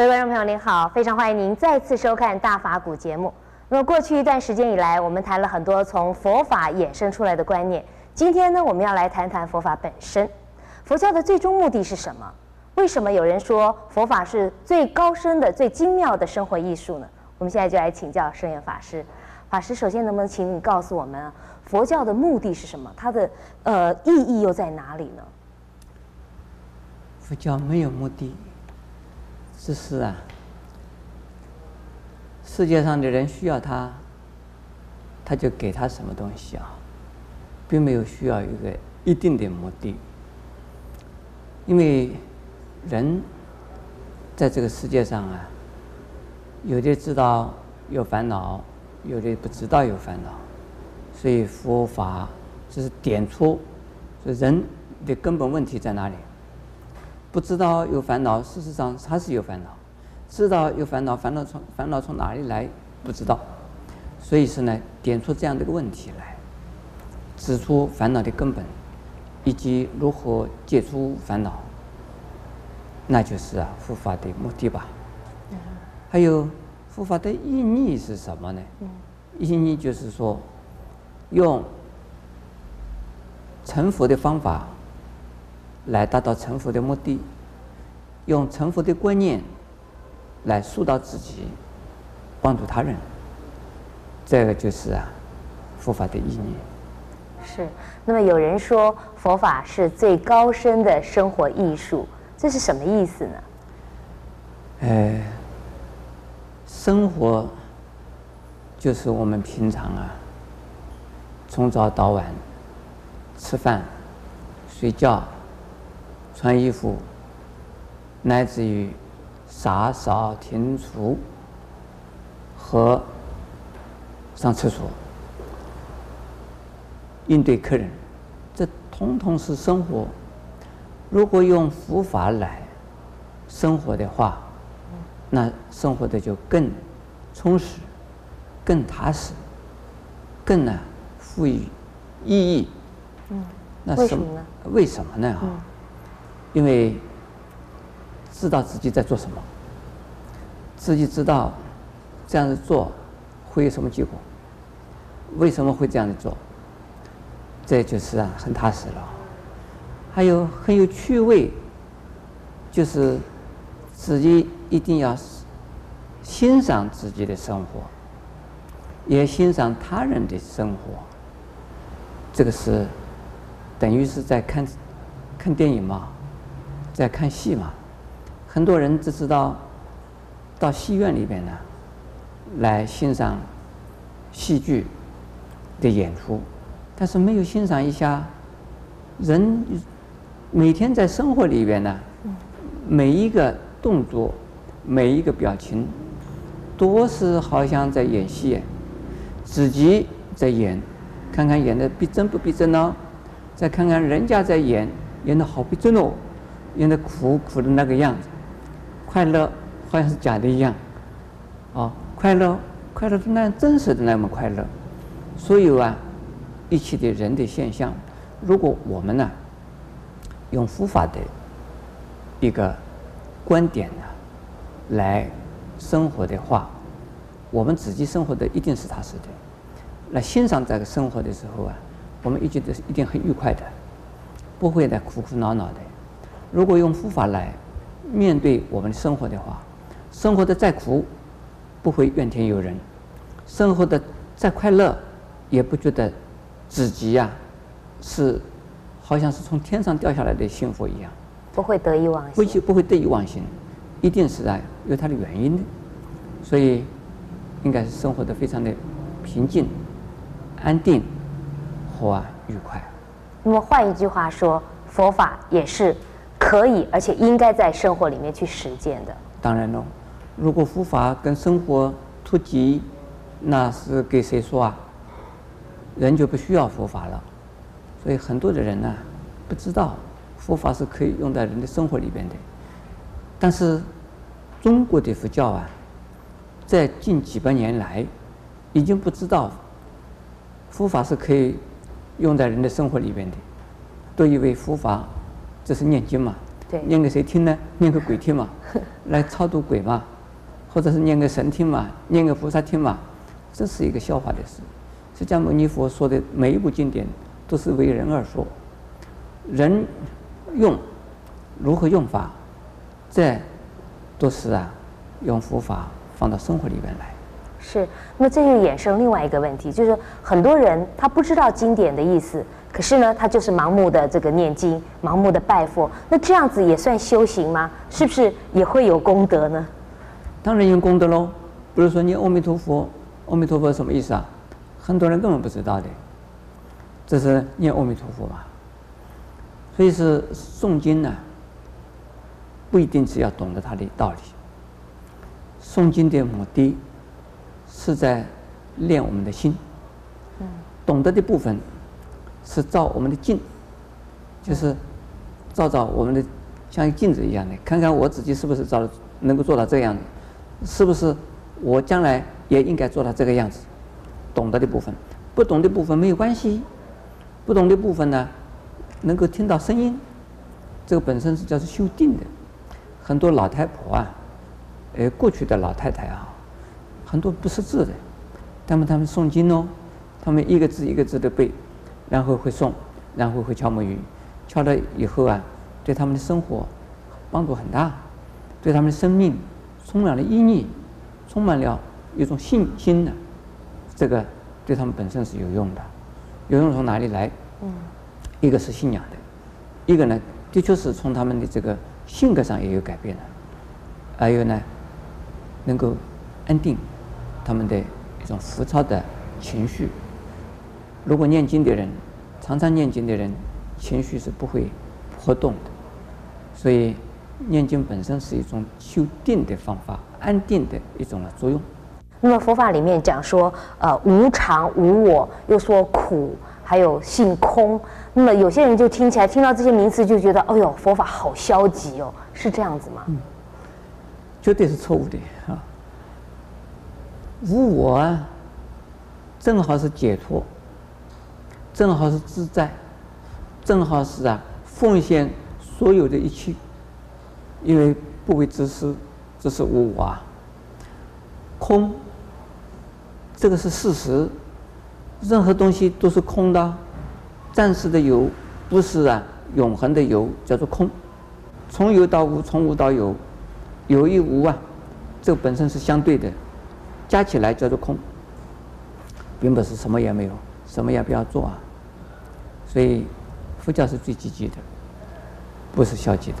各位观众朋友您好，非常欢迎您再次收看《大法古》节目。那么过去一段时间以来，我们谈了很多从佛法衍生出来的观念。今天呢，我们要来谈谈佛法本身。佛教的最终目的是什么？为什么有人说佛法是最高深的、最精妙的生活艺术呢？我们现在就来请教圣严法师。法师，首先能不能请你告诉我们，佛教的目的是什么？它的呃意义又在哪里呢？佛教没有目的。只是啊，世界上的人需要他，他就给他什么东西啊，并没有需要一个一定的目的。因为人在这个世界上啊，有的知道有烦恼，有的不知道有烦恼，所以佛法就是点出，说人的根本问题在哪里。不知道有烦恼，事实上他是有烦恼；知道有烦恼，烦恼从烦恼从哪里来不知道。所以说呢，点出这样的一个问题来，指出烦恼的根本，以及如何解除烦恼，那就是啊佛法的目的吧。还有佛法的意义是什么呢？意义就是说，用成佛的方法。来达到成佛的目的，用成佛的观念来塑造自己，帮助他人，这个就是啊佛法的意义。是。那么有人说佛法是最高深的生活艺术，这是什么意思呢？呃，生活就是我们平常啊，从早到晚吃饭、睡觉。穿衣服，乃至于洒扫庭除和上厕所、应对客人，这通通是生活。如果用佛法来生活的话，那生活的就更充实、更踏实、更呢赋予意义。嗯，那为什么呢？为什么呢？哈、嗯。因为知道自己在做什么，自己知道这样子做会有什么结果，为什么会这样子做，这就是啊很踏实了。还有很有趣味，就是自己一定要欣赏自己的生活，也欣赏他人的生活。这个是等于是在看看电影嘛。在看戏嘛，很多人只知道到戏院里边呢，来欣赏戏剧的演出，但是没有欣赏一下人每天在生活里边呢，每一个动作、每一个表情，都是好像在演戏，自己在演，看看演的逼真不逼真呢？再看看人家在演，演的好逼真哦。演的苦苦的那个样子，快乐好像是假的一样，啊，快乐快乐是那样真实的那么快乐。所有啊，一切的人的现象，如果我们呢，用佛法的一个观点呢，来生活的话，我们自己生活的一定是踏实的。来欣赏这个生活的时候啊，我们一定是一定很愉快的，不会的苦苦恼恼的。如果用佛法来面对我们的生活的话，生活的再苦，不会怨天尤人；生活的再快乐，也不觉得自己呀、啊、是好像是从天上掉下来的幸福一样，不会得意忘形，不会不会得意忘形，一定是啊有它的原因的，所以应该是生活的非常的平静、安定和、啊、愉快。那么换一句话说，佛法也是。可以，而且应该在生活里面去实践的。当然喽，如果佛法跟生活脱节，那是给谁说啊？人就不需要佛法了。所以很多的人呢、不知道佛法是可以用在人的生活里边的。但是中国的佛教啊，在近几百年来，已经不知道佛法是可以用在人的生活里边的，都以为佛法。这是念经嘛？对，念给谁听呢？念给鬼听嘛，来超度鬼嘛，或者是念给神听嘛，念给菩萨听嘛，这是一个笑话的事。释迦牟尼佛说的每一部经典都是为人而说，人用如何用法，这都是啊，用佛法放到生活里面来。是，那这就衍生另外一个问题，就是很多人他不知道经典的意思，可是呢，他就是盲目的这个念经，盲目的拜佛，那这样子也算修行吗？是不是也会有功德呢？当然有功德喽。比如说念阿弥陀佛，阿弥陀佛什么意思啊？很多人根本不知道的，这是念阿弥陀佛嘛。所以是诵经呢，不一定是要懂得它的道理。诵经的目的。是在练我们的心，懂得的部分是照我们的镜，就是照照我们的像一镜子一样的，看看我自己是不是照能够做到这样的，是不是我将来也应该做到这个样子。懂得的部分，不懂的部分没有关系，不懂的部分呢，能够听到声音，这个本身是叫做修定的。很多老太婆啊，呃，过去的老太太啊。很多不识字的，他们他们诵经哦，他们一个字一个字的背，然后会诵，然后会敲木鱼，敲了以后啊，对他们的生活帮助很大，对他们的生命充满了意义，充满了一种信心的，这个对他们本身是有用的，有用从哪里来？嗯，一个是信仰的，一个呢，的确是从他们的这个性格上也有改变的，还有呢，能够安定。他们的一种浮躁的情绪，如果念经的人，常常念经的人，情绪是不会波动的。所以，念经本身是一种修定的方法，安定的一种的作用。那么佛法里面讲说，呃，无常无我，又说苦，还有性空。那么有些人就听起来，听到这些名词就觉得，哎呦，佛法好消极哦，是这样子吗？嗯，绝对是错误的啊。无我啊，正好是解脱，正好是自在，正好是啊奉献所有的一切，因为不为自私，这是无我啊。空，这个是事实，任何东西都是空的，暂时的有不是啊永恒的有，叫做空。从有到无，从无到有，有与无啊，这本身是相对的。加起来叫做空，并不是什么也没有，什么也不要做啊。所以，佛教是最积极的，不是消极的。